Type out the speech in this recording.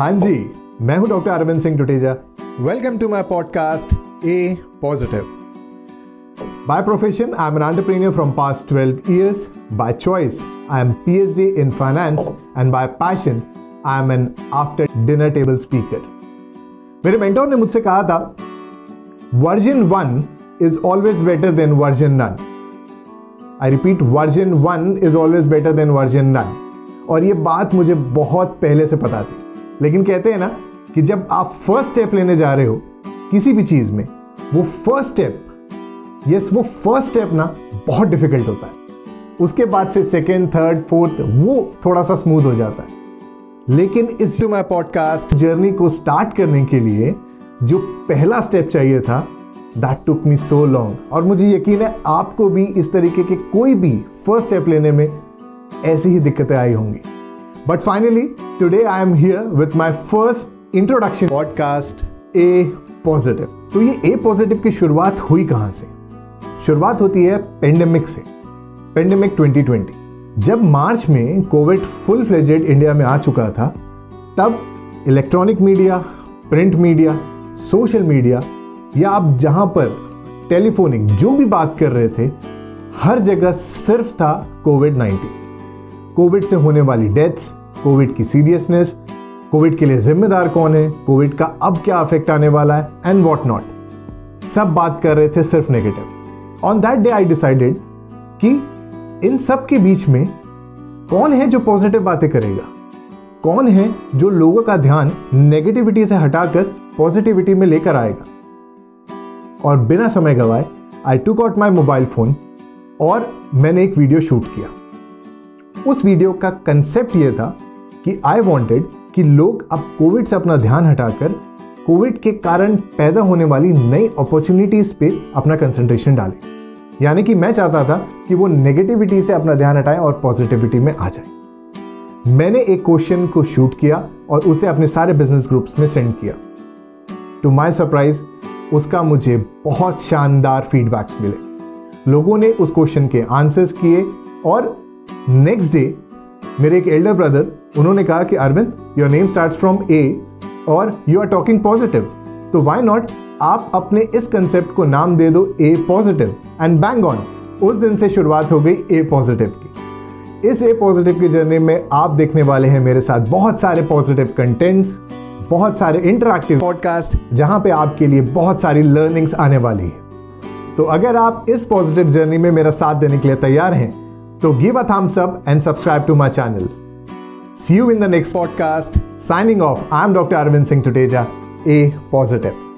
हाँ जी मैं हूँ doctor Arvind Singh Tuteja. Welcome to my podcast A positive By profession, I'm an entrepreneur from past 12 years. By choice, I am PhD in finance and by passion I am an after dinner table speaker मेरे mentor ने मुझसे कहा था version one is always better than version none I repeat version one is always better than version none और ये बात मुझे बहुत पहले से पता थी। लेकिन कहते हैं ना कि जब आप फ़र्स्ट स्टेप लेने जा रहे हो, किसी भी चीज़ में, वो फ़र्स्ट स्टेप यस वो फ़र्स्ट स्टेप ना बहुत डिफ़िकल्ट होता है। उसके बाद से सेकेंड थर्ड फोर्थ वो थोड़ा सा स्मूथ हो जाता है। लेकिन इस जो मैं पॉडकास्ट जर्नी को स्टार्ट करने के लिए, जो पहला स्टेप चाहिए था that took me so long और मुझे यकीन है, आपको भी इस तरीके के कोई भी फ़र्स्ट स्टेप लेने में ऐसी ही दिक्कतें आई होंगी। But finally today I am here with my first introduction podcast A positive तो ये ए पॉजिटिव की शुरुआत हुई कहाँ से? शुरुआत होती है पेंडेमिक से। पेंडेमिक 2020 जब मार्च में कोविड फुल फ्लेजेड इंडिया में आ चुका था, तब electronic media print media social media या आप जहाँ पर टेलीफोनिक जो भी बात कर रहे थे, हर जगह सिर्फ़ था कोविड 19 कोविड से होने वाली डेथ्स कोविड की सीरियसनेस, कोविड के लिए जिम्मेदार कौन है, कोविड का अब क्या अफेक्ट आने वाला है एंड वॉट नॉट सब बात कर रहे थे सिर्फ़ negative on that day I decided कि इन सब के बीच में कौन है जो पॉजिटिव बातें करेगा? कौन है जो लोगों का ध्यान नेगेटिविटी से हटाकर पॉजिटिविटी में लेकर आएगा? और बिना समय गवाए I took out my mobile phone और मैंने एक वीडियो शूट किया। उस वीडियो का कंसेप्ट यह था कि आई वॉन्टेड कि लोग अब कोविड से अपना ध्यान हटाकर कोविड के कारण पैदा होने वाली नई अपॉर्चुनिटीज़ पे अपना कंसंट्रेशन डालें। यानी कि मैं चाहता था कि वो नेगेटिविटी से अपना ध्यान हटाएँ और पॉजिटिविटी में आ जाए। मैंने एक क्वेश्चन को शूट किया और उसे अपने सारे बिज़नेस ग्रुप्स में सेंड किया। टू माई सरप्राइज़ उसका मुझे बहुत शानदार फीडबैक्स मिले। लोगों ने उस क्वेश्चन के आंसर्स किए और नेक्स्ट डे मेरे एक एल्डर ब्रदर उन्होंने कहा कि, Arvind your name start from A और यू आर टॉकिंग पॉजिटिव तो वाई नॉट आप अपने इस कंसेप्ट को नाम दे दो A positive and bang on उस दिन से शुरुआत हो गई ए पॉजिटिव की. इस ए पॉजिटिव की जर्नी में आप देखने वाले हैं मेरे साथ बहुत सारे पॉजिटिव कंटेंट्स बहुत सारे इंटरक्टिव पॉडकास्ट जहाँ पे आपके लिए बहुत सारी लर्निंग्स आने वाली है. तो अगर आप इस पॉजिटिव जर्नी में मेरा साथ देने के लिए तैयार हैं तो give a thumbs up and subscribe to my channel See you in the next podcast. Signing off, I'm Dr. Arvind Singh Tuteja, A Positive.